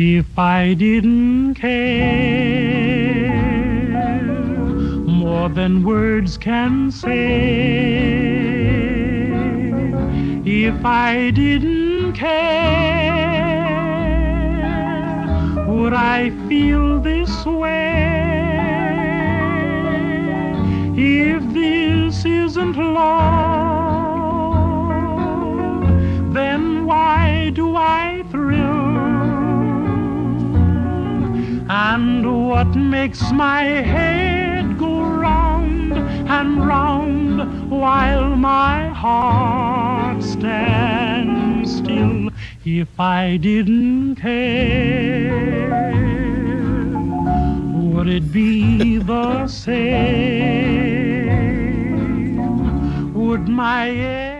If I didn't care more than words can say, if I didn't care, would I feel this way? If this isn't love, then why And what makes my head go round and round while my heart stands still? If I didn't care, would it be the same? Would my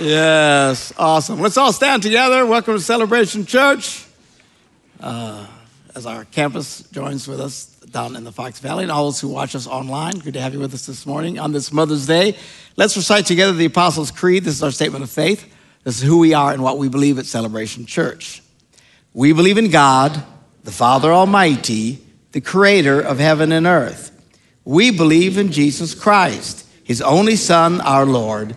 Yes, awesome. Let's all stand together. Welcome to Celebration Church. Uh, as our campus joins with us down in the Fox Valley, and all those who watch us online, good to have you with us this morning on this Mother's Day. Let's recite together the Apostles' Creed. This is our statement of faith. This is who we are and what we believe at Celebration Church. We believe in God, the Father Almighty, the creator of heaven and earth. We believe in Jesus Christ, his only Son, our Lord,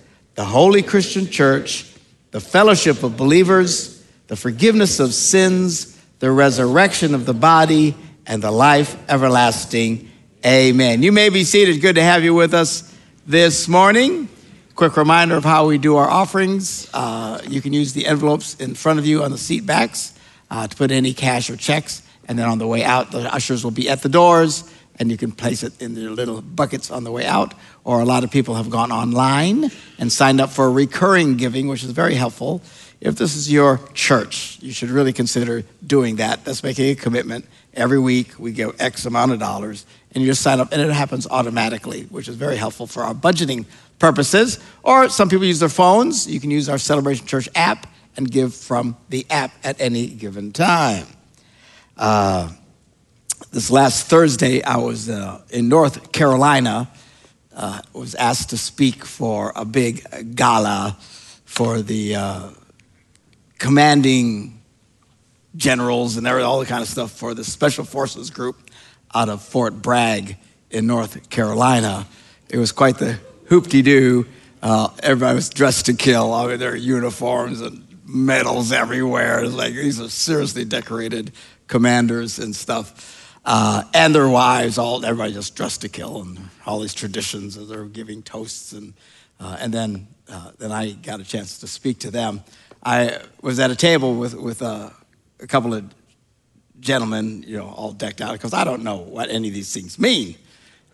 the holy Christian church, the fellowship of believers, the forgiveness of sins, the resurrection of the body, and the life everlasting. Amen. You may be seated. Good to have you with us this morning. Quick reminder of how we do our offerings. Uh, you can use the envelopes in front of you on the seat backs uh, to put any cash or checks. And then on the way out, the ushers will be at the doors and you can place it in their little buckets on the way out. Or a lot of people have gone online and signed up for recurring giving, which is very helpful. If this is your church, you should really consider doing that. That's making a commitment. Every week we give X amount of dollars, and you just sign up, and it happens automatically, which is very helpful for our budgeting purposes. Or some people use their phones. You can use our Celebration Church app and give from the app at any given time. Uh, this last Thursday, I was uh, in North Carolina. Uh, was asked to speak for a big gala for the uh, commanding generals and all the kind of stuff for the Special Forces group out of Fort Bragg in North Carolina. It was quite the hoop-de-doo. Uh, everybody was dressed to kill. I mean, their uniforms and medals everywhere. It was like these are seriously decorated commanders and stuff uh, and their wives, all everybody just dressed to kill, and all these traditions as they're giving toasts, and uh, and then uh, then I got a chance to speak to them. I was at a table with with a couple of gentlemen, you know, all decked out because I don't know what any of these things mean,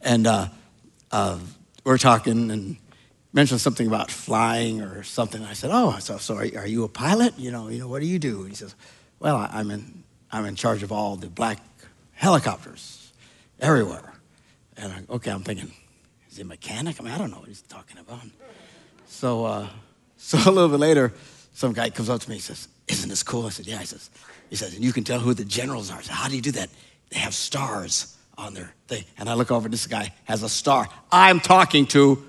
and uh, uh, we're talking and mentioned something about flying or something. I said, "Oh, so, so are, are you a pilot? You know, you know, what do you do?" He says, "Well, I'm in I'm in charge of all the black helicopters everywhere. And I, okay, I'm thinking, is he a mechanic? I mean, I don't know what he's talking about. So, uh, so a little bit later, some guy comes up to me. He says, "Isn't this cool?" I said, "Yeah." He says, "He says, and you can tell who the generals are." I said, "How do you do that?" They have stars on their thing. And I look over. This guy has a star. I'm talking to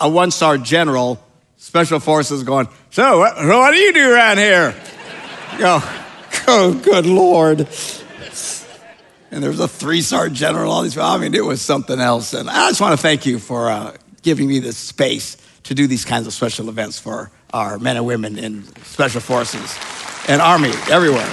a one-star general, special forces, going. So, what, what do you do around here? Go, oh, good lord and there was a three-star general, all these. I mean, it was something else. And I just want to thank you for uh, giving me this space to do these kinds of special events for our men and women in special forces and army everywhere.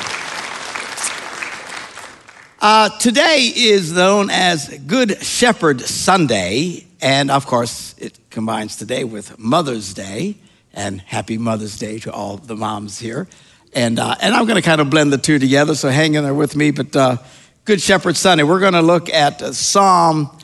Uh, today is known as Good Shepherd Sunday, and of course, it combines today with Mother's Day. And happy Mother's Day to all the moms here. And, uh, and I'm going to kind of blend the two together, so hang in there with me. But uh, Good Shepherd Sunday, we're going to look at Psalm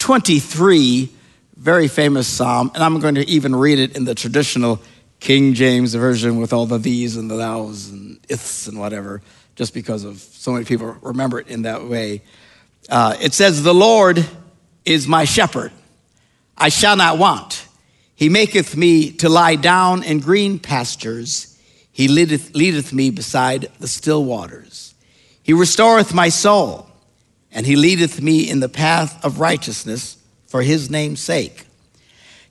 23, very famous psalm, and I'm going to even read it in the traditional King James version with all the these and the thous and iths and whatever, just because of so many people remember it in that way. Uh, it says, The Lord is my shepherd. I shall not want. He maketh me to lie down in green pastures. He leadeth, leadeth me beside the still waters. He restoreth my soul, and he leadeth me in the path of righteousness for his name's sake.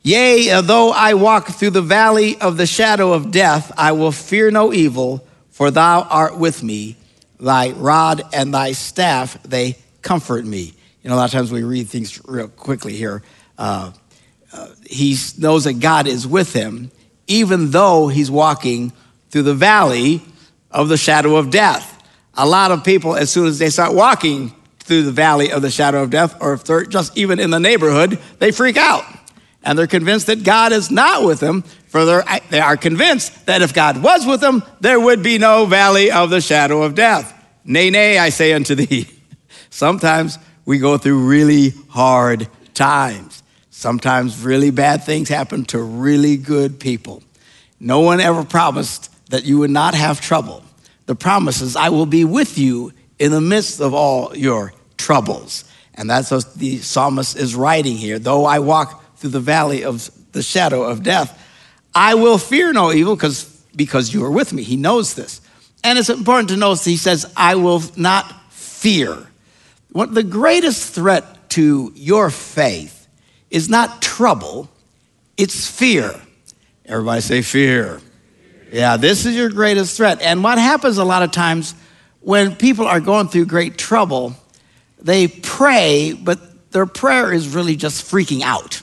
Yea, though I walk through the valley of the shadow of death, I will fear no evil, for thou art with me. Thy rod and thy staff, they comfort me. You know, a lot of times we read things real quickly here. Uh, uh, he knows that God is with him, even though he's walking through the valley of the shadow of death. A lot of people, as soon as they start walking through the valley of the shadow of death, or if they're just even in the neighborhood, they freak out and they're convinced that God is not with them. For they are convinced that if God was with them, there would be no valley of the shadow of death. Nay, nay, I say unto thee. Sometimes we go through really hard times. Sometimes really bad things happen to really good people. No one ever promised that you would not have trouble. The promises I will be with you in the midst of all your troubles. And that's what the psalmist is writing here. Though I walk through the valley of the shadow of death, I will fear no evil because because you are with me. He knows this. And it's important to notice he says, I will not fear. What the greatest threat to your faith is not trouble, it's fear. Everybody say fear. Yeah, this is your greatest threat. And what happens a lot of times when people are going through great trouble, they pray, but their prayer is really just freaking out.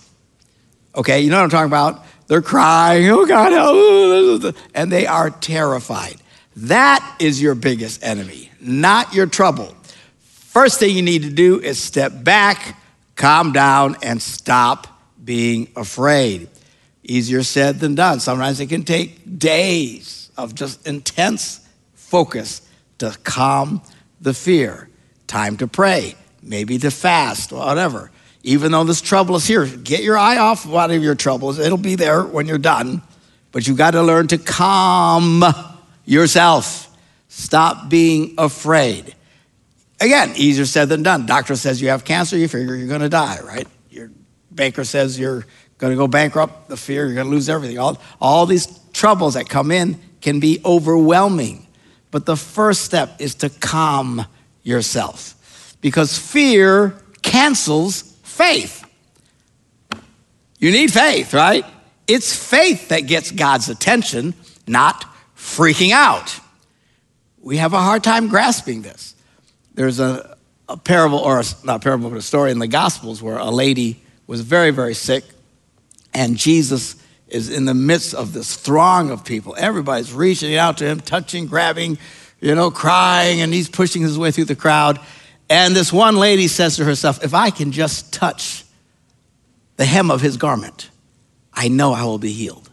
Okay, you know what I'm talking about? They're crying, oh God, help. and they are terrified. That is your biggest enemy, not your trouble. First thing you need to do is step back, calm down, and stop being afraid. Easier said than done. Sometimes it can take days of just intense focus to calm the fear. Time to pray, maybe to fast, whatever even though this trouble is here, get your eye off one of your troubles. It'll be there when you're done. But you've got to learn to calm yourself. Stop being afraid. Again, easier said than done. Doctor says you have cancer, you figure you're going to die, right? Your banker says you're going to go bankrupt, the fear you're going to lose everything. All, all these troubles that come in can be overwhelming. But the first step is to calm yourself because fear cancels faith. You need faith, right? It's faith that gets God's attention, not freaking out. We have a hard time grasping this. There's a, a parable, or a, not a parable, but a story in the Gospels where a lady was very, very sick, and Jesus is in the midst of this throng of people. Everybody's reaching out to him, touching, grabbing, you know, crying, and he's pushing his way through the crowd. And this one lady says to herself, If I can just touch the hem of his garment, I know I will be healed.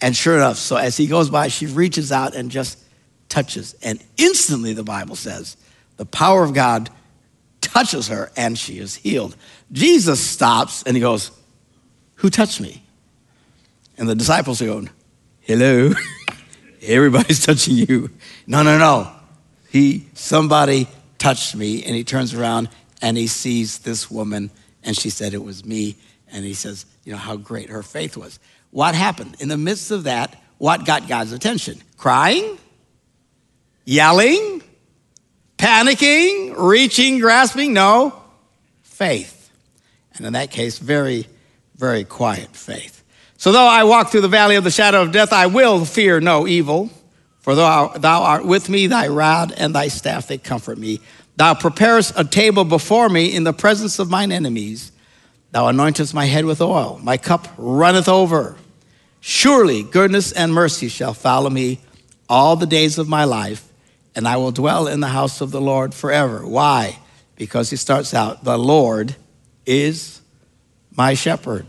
And sure enough, so as he goes by, she reaches out and just touches. And instantly, the Bible says, the power of God touches her and she is healed. Jesus stops and he goes, Who touched me? And the disciples are going, Hello. Everybody's touching you. No, no, no. He, somebody touched me. And he turns around and he sees this woman, and she said, It was me. And he says, You know, how great her faith was. What happened? In the midst of that, what got God's attention? Crying? Yelling? Panicking? Reaching? Grasping? No. Faith. And in that case, very, very quiet faith. So though I walk through the valley of the shadow of death, I will fear no evil. For thou, thou art with me, thy rod and thy staff, they comfort me. Thou preparest a table before me in the presence of mine enemies. Thou anointest my head with oil, my cup runneth over. Surely goodness and mercy shall follow me all the days of my life, and I will dwell in the house of the Lord forever. Why? Because he starts out, the Lord is my shepherd.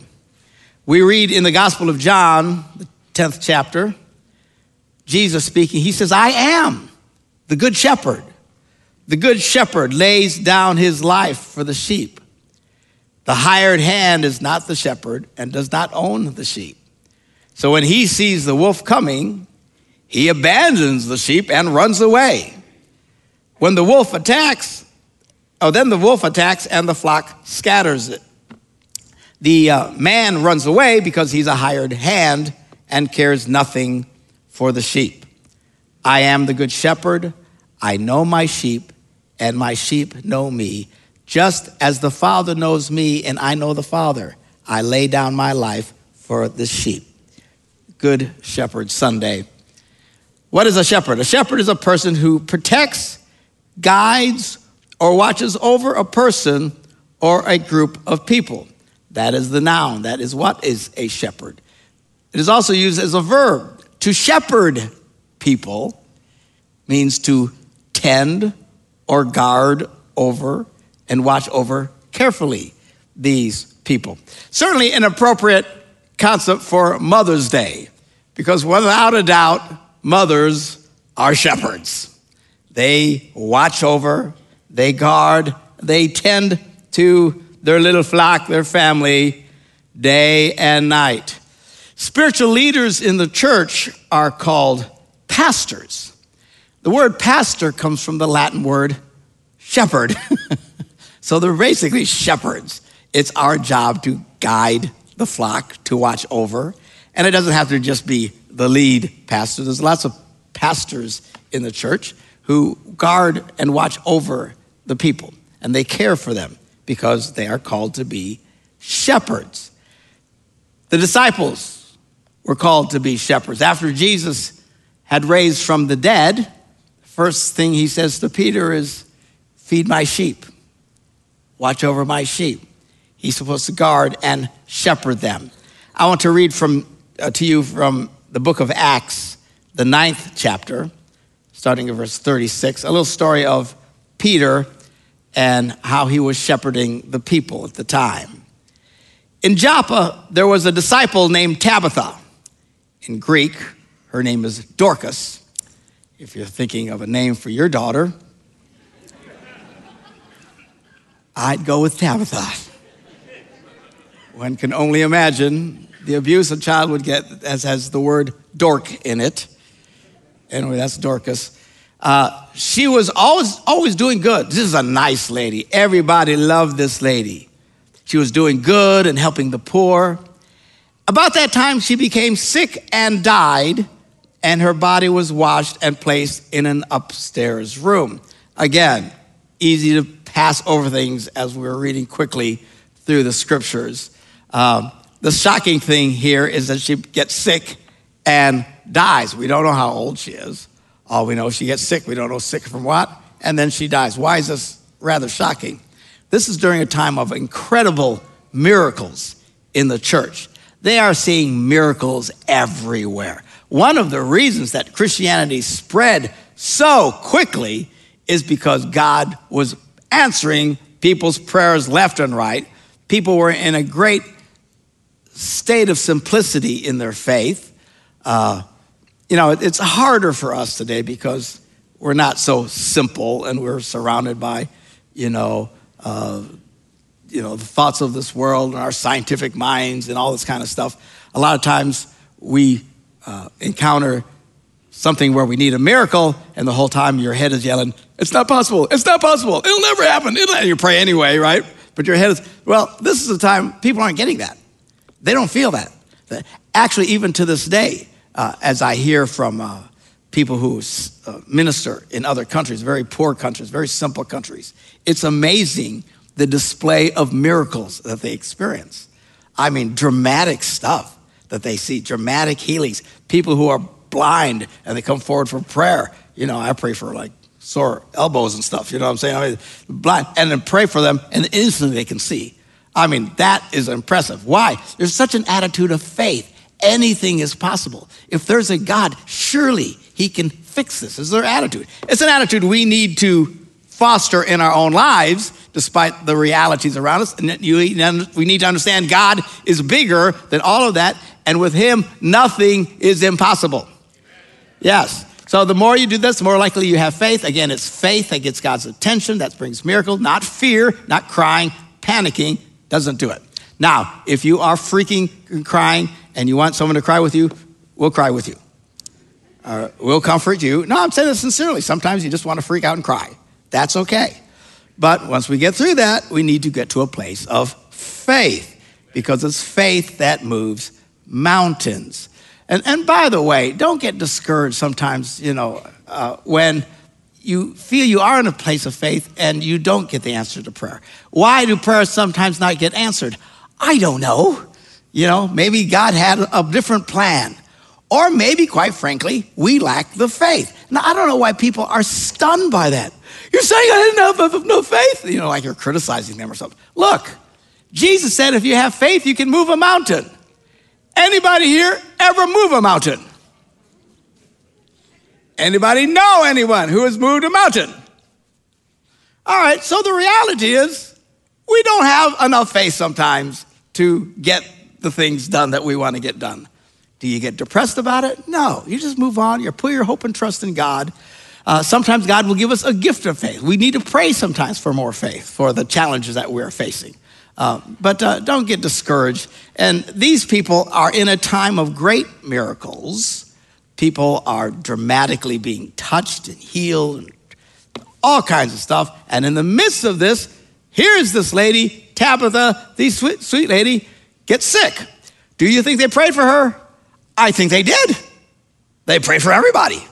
We read in the Gospel of John, the 10th chapter, Jesus speaking, he says, I am the good shepherd. The good shepherd lays down his life for the sheep. The hired hand is not the shepherd and does not own the sheep. So when he sees the wolf coming, he abandons the sheep and runs away. When the wolf attacks, oh, then the wolf attacks and the flock scatters it. The uh, man runs away because he's a hired hand and cares nothing for the sheep. I am the good shepherd. I know my sheep, and my sheep know me, just as the Father knows me, and I know the Father. I lay down my life for the sheep. Good Shepherd Sunday. What is a shepherd? A shepherd is a person who protects, guides, or watches over a person or a group of people. That is the noun. That is what is a shepherd. It is also used as a verb. To shepherd people means to tend or guard over and watch over carefully these people. Certainly an appropriate concept for Mother's Day, because without a doubt, mothers are shepherds. They watch over, they guard, they tend to their little flock, their family, day and night. Spiritual leaders in the church are called pastors. The word pastor comes from the Latin word shepherd. so they're basically shepherds. It's our job to guide the flock, to watch over. And it doesn't have to just be the lead pastor. There's lots of pastors in the church who guard and watch over the people, and they care for them because they are called to be shepherds. The disciples were called to be shepherds. After Jesus had raised from the dead, the first thing he says to Peter is, Feed my sheep, watch over my sheep. He's supposed to guard and shepherd them. I want to read from, uh, to you from the book of Acts, the ninth chapter, starting at verse 36, a little story of Peter and how he was shepherding the people at the time. In Joppa, there was a disciple named Tabitha. In Greek, her name is Dorcas. If you're thinking of a name for your daughter, I'd go with Tabitha. One can only imagine the abuse a child would get as has the word dork in it. Anyway, that's Dorcas. Uh, she was always always doing good. This is a nice lady. Everybody loved this lady. She was doing good and helping the poor. About that time, she became sick and died, and her body was washed and placed in an upstairs room. Again, easy to pass over things as we're reading quickly through the scriptures. Um, the shocking thing here is that she gets sick and dies. We don't know how old she is. All we know is she gets sick. We don't know sick from what. And then she dies. Why is this rather shocking? This is during a time of incredible miracles in the church. They are seeing miracles everywhere. One of the reasons that Christianity spread so quickly is because God was answering people's prayers left and right. People were in a great state of simplicity in their faith. Uh, you know, it's harder for us today because we're not so simple and we're surrounded by, you know, uh, you know, the thoughts of this world and our scientific minds and all this kind of stuff. A lot of times we uh, encounter something where we need a miracle, and the whole time your head is yelling, It's not possible, it's not possible, it'll never happen. It'll, and you pray anyway, right? But your head is, well, this is the time people aren't getting that. They don't feel that. Actually, even to this day, uh, as I hear from uh, people who uh, minister in other countries, very poor countries, very simple countries, it's amazing the display of miracles that they experience. I mean, dramatic stuff that they see, dramatic healings. People who are blind and they come forward for prayer. You know, I pray for like sore elbows and stuff. You know what I'm saying? I mean, blind, and then pray for them, and instantly they can see. I mean, that is impressive. Why? There's such an attitude of faith. Anything is possible. If there's a God, surely He can fix this. Is their attitude? It's an attitude we need to foster in our own lives, despite the realities around us. And we need to understand God is bigger than all of that, and with Him, nothing is impossible. Yes. So the more you do this, the more likely you have faith. Again, it's faith that gets God's attention, that brings miracles, not fear, not crying, panicking, Doesn't do it. Now, if you are freaking crying and you want someone to cry with you, we'll cry with you. Uh, we'll comfort you. No, I'm saying this sincerely. Sometimes you just want to freak out and cry. That's okay. But once we get through that, we need to get to a place of faith because it's faith that moves mountains. And, and by the way, don't get discouraged sometimes, you know, uh, when you feel you are in a place of faith and you don't get the answer to prayer. Why do prayers sometimes not get answered? I don't know. You know, maybe God had a different plan. Or maybe, quite frankly, we lack the faith. Now, I don't know why people are stunned by that. You're saying I didn't have no faith? You know, like you're criticizing them or something. Look, Jesus said if you have faith, you can move a mountain. Anybody here ever move a mountain? Anybody know anyone who has moved a mountain? All right, so the reality is we don't have enough faith sometimes to get the things done that we want to get done. Do you get depressed about it? No, you just move on. You put your hope and trust in God. Uh, sometimes God will give us a gift of faith. We need to pray sometimes for more faith for the challenges that we're facing. Uh, but uh, don't get discouraged. And these people are in a time of great miracles. People are dramatically being touched and healed, and all kinds of stuff. And in the midst of this, here's this lady, Tabitha, the sweet, sweet lady, gets sick. Do you think they prayed for her? I think they did. They prayed for everybody.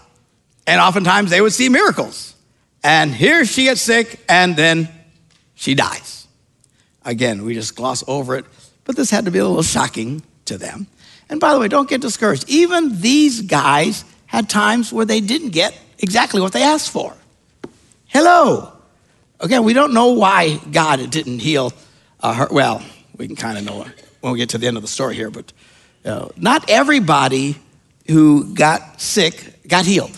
And oftentimes they would see miracles. And here she gets sick, and then she dies. Again, we just gloss over it, but this had to be a little shocking to them. And by the way, don't get discouraged. Even these guys had times where they didn't get exactly what they asked for. Hello. Again, we don't know why God didn't heal uh, her. Well, we can kind of know when we get to the end of the story here, but uh, not everybody who got sick got healed.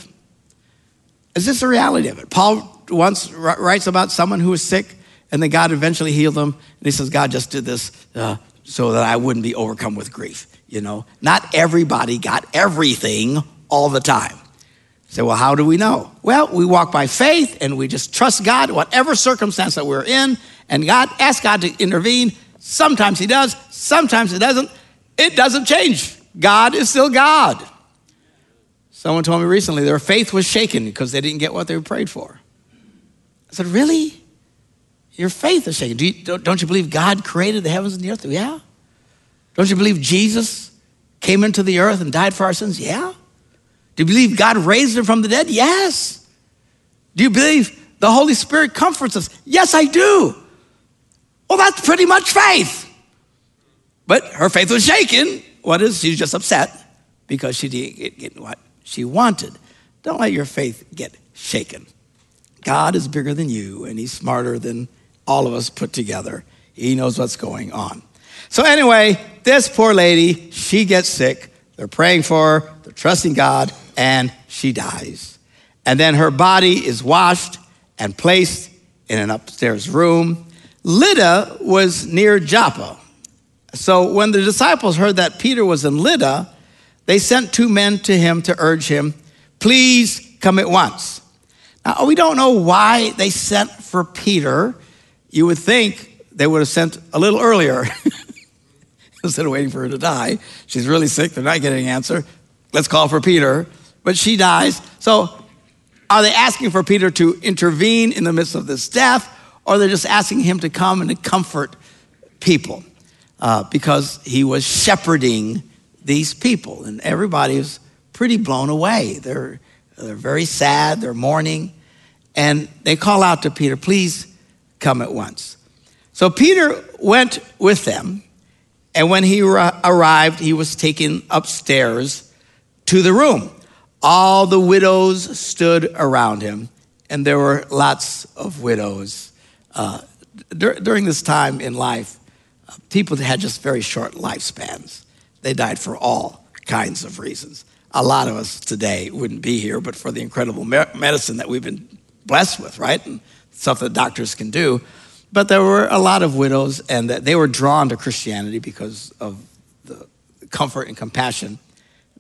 Is this the reality of it? Paul once writes about someone who was sick and then God eventually healed them. And he says, God just did this uh, so that I wouldn't be overcome with grief. You know, not everybody got everything all the time. Say, well, how do we know? Well, we walk by faith and we just trust God, whatever circumstance that we're in, and God ask God to intervene. Sometimes He does, sometimes He doesn't. It doesn't change. God is still God. Someone told me recently their faith was shaken because they didn't get what they prayed for. I said, Really? Your faith is shaken. Do you, don't, don't you believe God created the heavens and the earth? Yeah. Don't you believe Jesus came into the earth and died for our sins? Yeah. Do you believe God raised him from the dead? Yes. Do you believe the Holy Spirit comforts us? Yes, I do. Well, that's pretty much faith. But her faith was shaken. What is? She's just upset because she didn't get what she wanted. Don't let your faith get shaken. God is bigger than you, and He's smarter than all of us put together. He knows what's going on. So, anyway, this poor lady, she gets sick. They're praying for her, they're trusting God, and she dies. And then her body is washed and placed in an upstairs room. Lydda was near Joppa. So, when the disciples heard that Peter was in Lydda, they sent two men to him to urge him, Please come at once. Now, we don't know why they sent for Peter you would think they would have sent a little earlier instead of waiting for her to die. She's really sick, they're not getting an answer. Let's call for Peter. But she dies. So are they asking for Peter to intervene in the midst of this death, or they're just asking him to come and to comfort people? Uh, because he was shepherding these people, and everybody is pretty blown away. They're, they're very sad, they're mourning, and they call out to Peter, Please come at once. So Peter went with them, and when he arrived, he was taken upstairs to the room. All the widows stood around him, and there were lots of widows. Uh, dur- during this time in life, uh, people had just very short lifespans. They died for all kinds of reasons. A lot of us today wouldn't be here, but for the incredible me- medicine that we've been blessed with, right? And stuff that doctors can do. But there were a lot of widows, and they were drawn to Christianity because of the comfort and compassion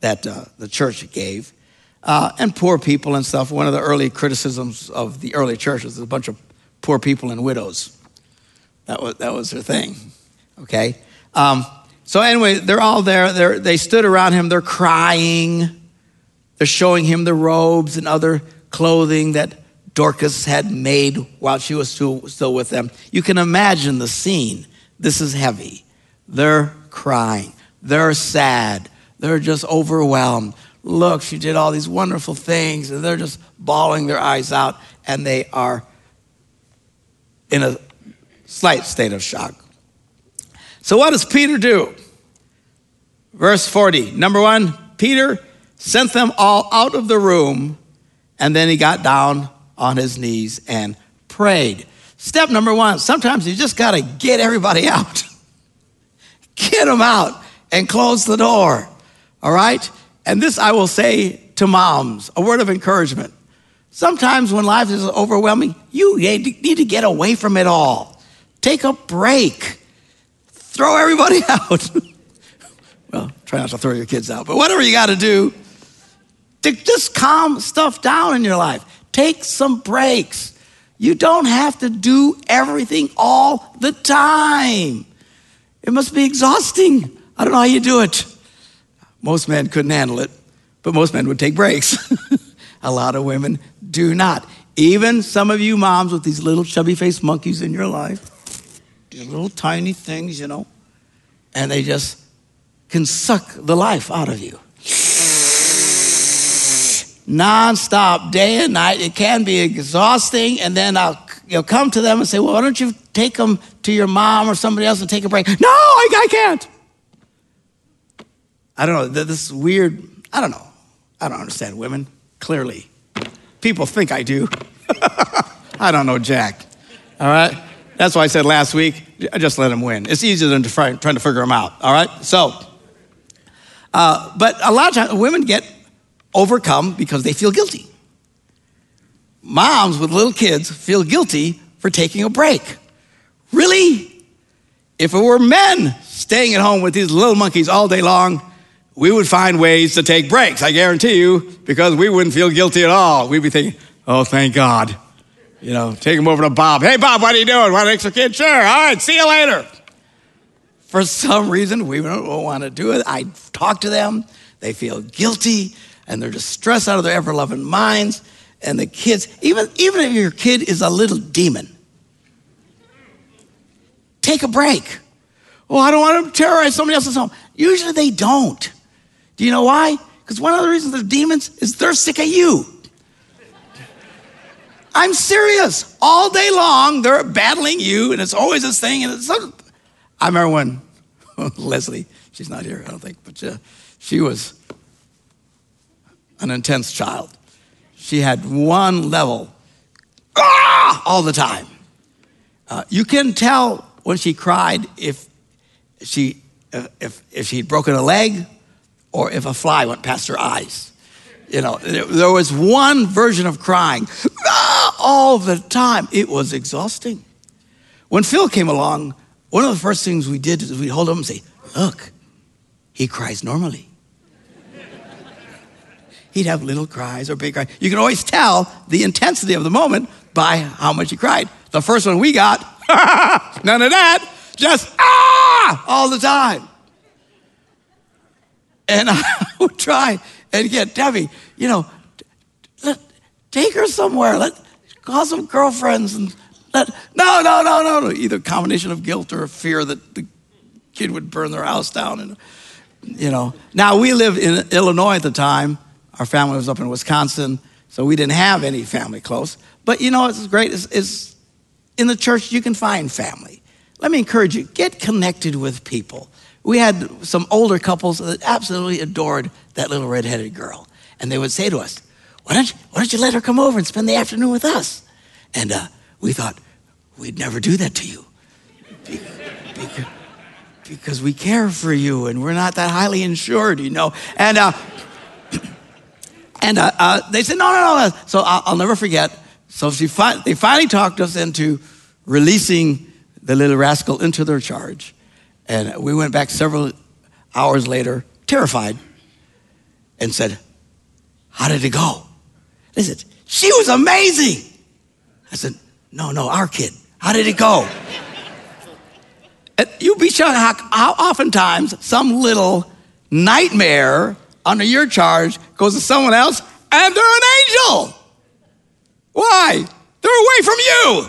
that uh, the church gave. Uh, and poor people and stuff. One of the early criticisms of the early church was a bunch of poor people and widows. That was, that was their thing. Okay? Um, so, anyway, they're all there. They're, they stood around him. They're crying. They're showing him the robes and other clothing that Dorcas had made while she was still, still with them. You can imagine the scene. This is heavy. They're crying. They're sad. They're just overwhelmed. Look, she did all these wonderful things, and they're just bawling their eyes out, and they are in a slight state of shock. So, what does Peter do? Verse 40. Number one, Peter sent them all out of the room, and then he got down on his knees and prayed. Step number one sometimes you just got to get everybody out. get them out and close the door. All right? And this I will say to moms a word of encouragement. Sometimes when life is overwhelming, you need to get away from it all. Take a break. Throw everybody out. well, try not to throw your kids out, but whatever you got to do to just calm stuff down in your life. Take some breaks. You don't have to do everything all the time. It must be exhausting. I don't know how you do it. Most men couldn't handle it, but most men would take breaks. A lot of women do not. Even some of you moms with these little chubby faced monkeys in your life, these little tiny things, you know, and they just can suck the life out of you. Non-stop, day and night. It can be exhausting, and then I'll you'll come to them and say, Well, why don't you take them to your mom or somebody else and take a break? No, I, I can't. I don't know. This weird, I don't know. I don't understand women, clearly. People think I do. I don't know Jack. All right? That's why I said last week, I just let him win. It's easier than trying to figure him out. All right? So, uh, but a lot of times women get overcome because they feel guilty. Moms with little kids feel guilty for taking a break. Really? If it were men staying at home with these little monkeys all day long, we would find ways to take breaks, I guarantee you, because we wouldn't feel guilty at all. We'd be thinking, oh, thank God. You know, take them over to Bob. Hey, Bob, what are you doing? Want an extra kid? Sure. All right, see you later. For some reason, we don't want to do it. I talk to them, they feel guilty, and they're just stressed out of their ever loving minds. And the kids, even, even if your kid is a little demon, take a break. Well, I don't want to terrorize somebody else's home. Usually they don't. Do you know why? Because one of the reasons they're demons is they're sick of you. I'm serious. All day long, they're battling you, and it's always this thing. And it's I remember when Leslie, she's not here, I don't think, but uh, she was an intense child. She had one level ah, all the time. Uh, you can tell when she cried if she if if she'd broken a leg or if a fly went past her eyes. You know, there was one version of crying ah, all the time. It was exhausting. When Phil came along, one of the first things we did is we'd hold him and say, Look, he cries normally. He'd have little cries or big cries. You can always tell the intensity of the moment by how much he cried. The first one we got, none of that, just ah all the time. And I would try and get Debbie, you know, let, take her somewhere. Let call some girlfriends and let no, no, no, no, no. Either combination of guilt or fear that the kid would burn their house down. And you know, now we lived in Illinois at the time. Our family was up in Wisconsin, so we didn't have any family close. But you know, it's great. It's, it's in the church you can find family. Let me encourage you: get connected with people we had some older couples that absolutely adored that little redheaded girl. And they would say to us, why don't you, why don't you let her come over and spend the afternoon with us? And uh, we thought, we'd never do that to you. Because, because we care for you and we're not that highly insured, you know. And, uh, and uh, uh, they said, no, no, no. So I'll, I'll never forget. So fi- they finally talked us into releasing the little rascal into their charge. And we went back several hours later, terrified, and said, How did it go? They said, She was amazing. I said, No, no, our kid. How did it go? You'd be shocked how, how oftentimes some little nightmare under your charge goes to someone else and they're an angel. Why? They're away from you.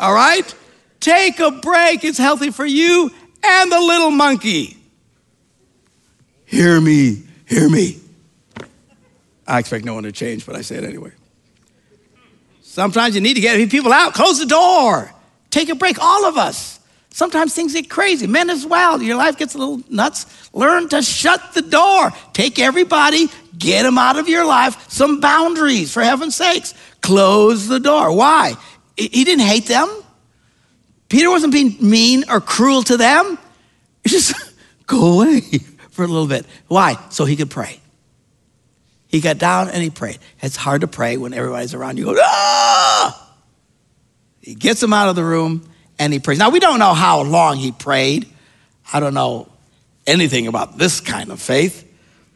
All right? Take a break. It's healthy for you and the little monkey. Hear me, hear me. I expect no one to change, but I say it anyway. Sometimes you need to get people out. Close the door. Take a break. All of us. Sometimes things get crazy. Men as well. Your life gets a little nuts. Learn to shut the door. Take everybody, get them out of your life. Some boundaries, for heaven's sakes. Close the door. Why? He didn't hate them. Peter wasn't being mean or cruel to them. He just go away for a little bit. Why? So he could pray. He got down and he prayed. It's hard to pray when everybody's around you. Go, ah! He gets them out of the room and he prays. Now, we don't know how long he prayed. I don't know anything about this kind of faith.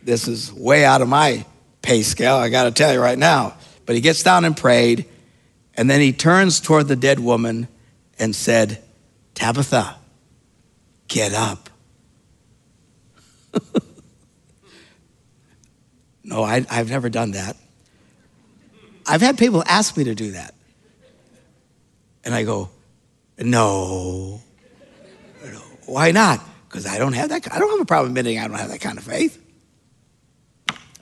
This is way out of my pay scale, I got to tell you right now. But he gets down and prayed, and then he turns toward the dead woman and said, Tabitha, get up. no, I, I've never done that. I've had people ask me to do that. And I go, no. No. Why not? Because I don't have that. I don't have a problem admitting I don't have that kind of faith.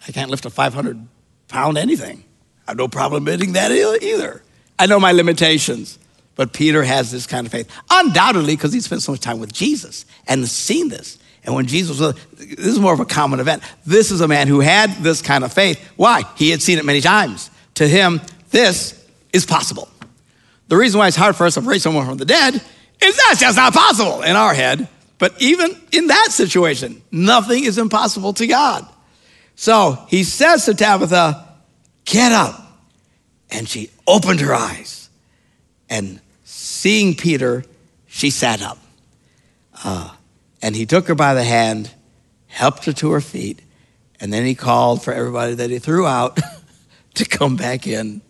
I can't lift a 500 pound anything. I have no problem admitting that either. I know my limitations, but Peter has this kind of faith. Undoubtedly, because he spent so much time with Jesus and seen this. And when Jesus was, this is more of a common event. This is a man who had this kind of faith. Why? He had seen it many times. To him, this is possible. The reason why it's hard for us to raise someone from the dead is that's just not possible in our head. But even in that situation, nothing is impossible to God. So he says to Tabitha, Get up. And she opened her eyes. And seeing Peter, she sat up. Uh, and he took her by the hand, helped her to her feet, and then he called for everybody that he threw out to come back in,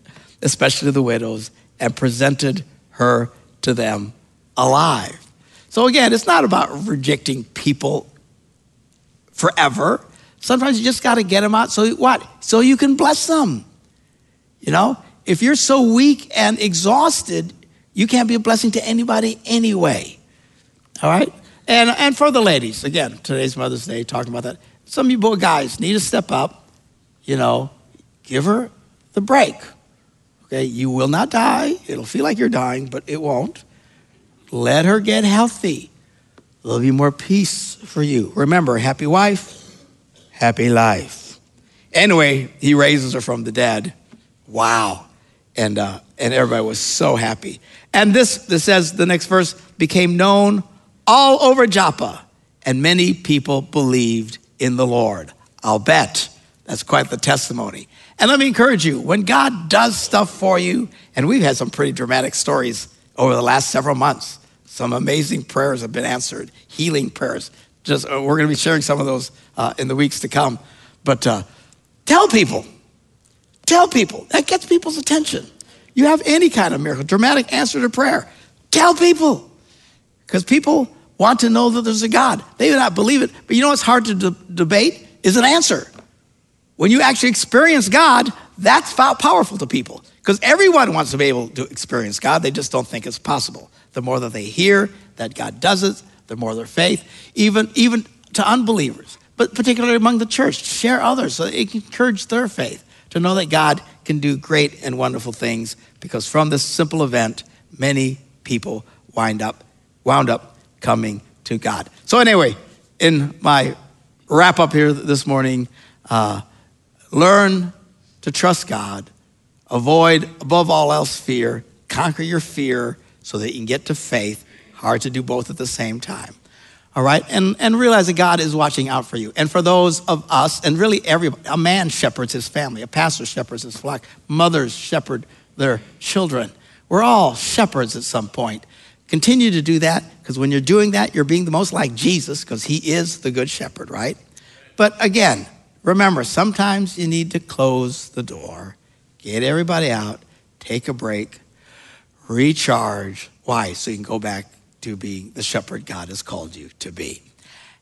especially the widows, and presented her to them alive. So again, it's not about rejecting people forever. Sometimes you just got to get them out. So what? So you can bless them. You know, if you're so weak and exhausted, you can't be a blessing to anybody anyway. All right? And, and for the ladies, again, today's Mother's Day, talking about that. Some of you boy guys need to step up, you know, give her the break. Okay, you will not die. It'll feel like you're dying, but it won't. Let her get healthy. There'll be more peace for you. Remember, happy wife, happy life. Anyway, he raises her from the dead. Wow. And, uh, and everybody was so happy. And this, this says, the next verse, became known all over Joppa, and many people believed in the Lord. I'll bet. That's quite the testimony. And let me encourage you when God does stuff for you, and we've had some pretty dramatic stories over the last several months. Some amazing prayers have been answered, healing prayers. Just uh, we're going to be sharing some of those uh, in the weeks to come. But uh, tell people, tell people. That gets people's attention. You have any kind of miracle, dramatic answer to prayer. Tell people, because people want to know that there's a God. They may not believe it, but you know what's hard to de- debate is an answer. When you actually experience God, that's powerful to people because everyone wants to be able to experience God. They just don't think it's possible. The more that they hear that God does it, the more their faith, even, even to unbelievers, but particularly among the church, share others so it can encourage their faith to know that God can do great and wonderful things because from this simple event, many people wind up, wound up coming to God. So, anyway, in my wrap up here this morning, uh, learn to trust God, avoid above all else fear, conquer your fear so that you can get to faith. Hard to do both at the same time. All right? And, and realize that God is watching out for you. And for those of us, and really everybody, a man shepherds his family, a pastor shepherds his flock, mothers shepherd their children. We're all shepherds at some point. Continue to do that because when you're doing that, you're being the most like Jesus because he is the good shepherd, right? But again, remember, sometimes you need to close the door, get everybody out, take a break, recharge. Why? So you can go back to be the shepherd God has called you to be.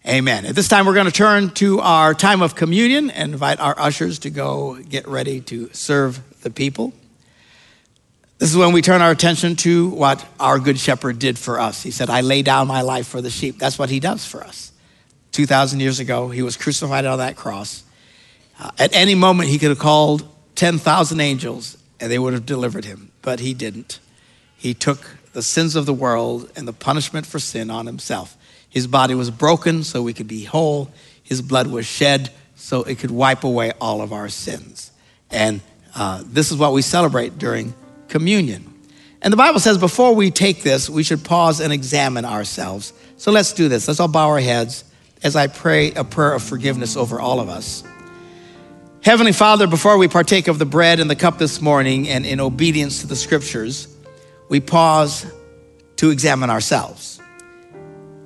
Amen. At this time, we're going to turn to our time of communion and invite our ushers to go get ready to serve the people. This is when we turn our attention to what our good shepherd did for us. He said, I lay down my life for the sheep. That's what he does for us. 2,000 years ago, he was crucified on that cross. Uh, at any moment, he could have called 10,000 angels and they would have delivered him, but he didn't. He took the sins of the world and the punishment for sin on himself. His body was broken so we could be whole. His blood was shed so it could wipe away all of our sins. And uh, this is what we celebrate during communion. And the Bible says before we take this, we should pause and examine ourselves. So let's do this. Let's all bow our heads as I pray a prayer of forgiveness over all of us. Heavenly Father, before we partake of the bread and the cup this morning and in obedience to the scriptures, we pause to examine ourselves.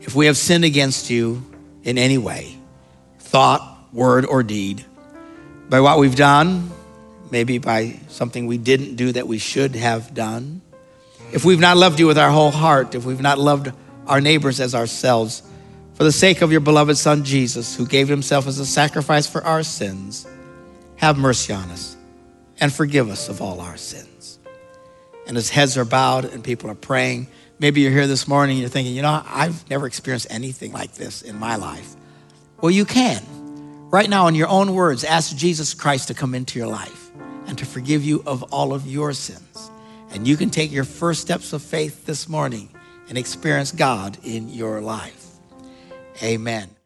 If we have sinned against you in any way, thought, word, or deed, by what we've done, maybe by something we didn't do that we should have done, if we've not loved you with our whole heart, if we've not loved our neighbors as ourselves, for the sake of your beloved Son Jesus, who gave himself as a sacrifice for our sins, have mercy on us and forgive us of all our sins. And his heads are bowed and people are praying, maybe you're here this morning and you're thinking, you know, I've never experienced anything like this in my life. Well, you can. Right now, in your own words, ask Jesus Christ to come into your life and to forgive you of all of your sins. And you can take your first steps of faith this morning and experience God in your life. Amen.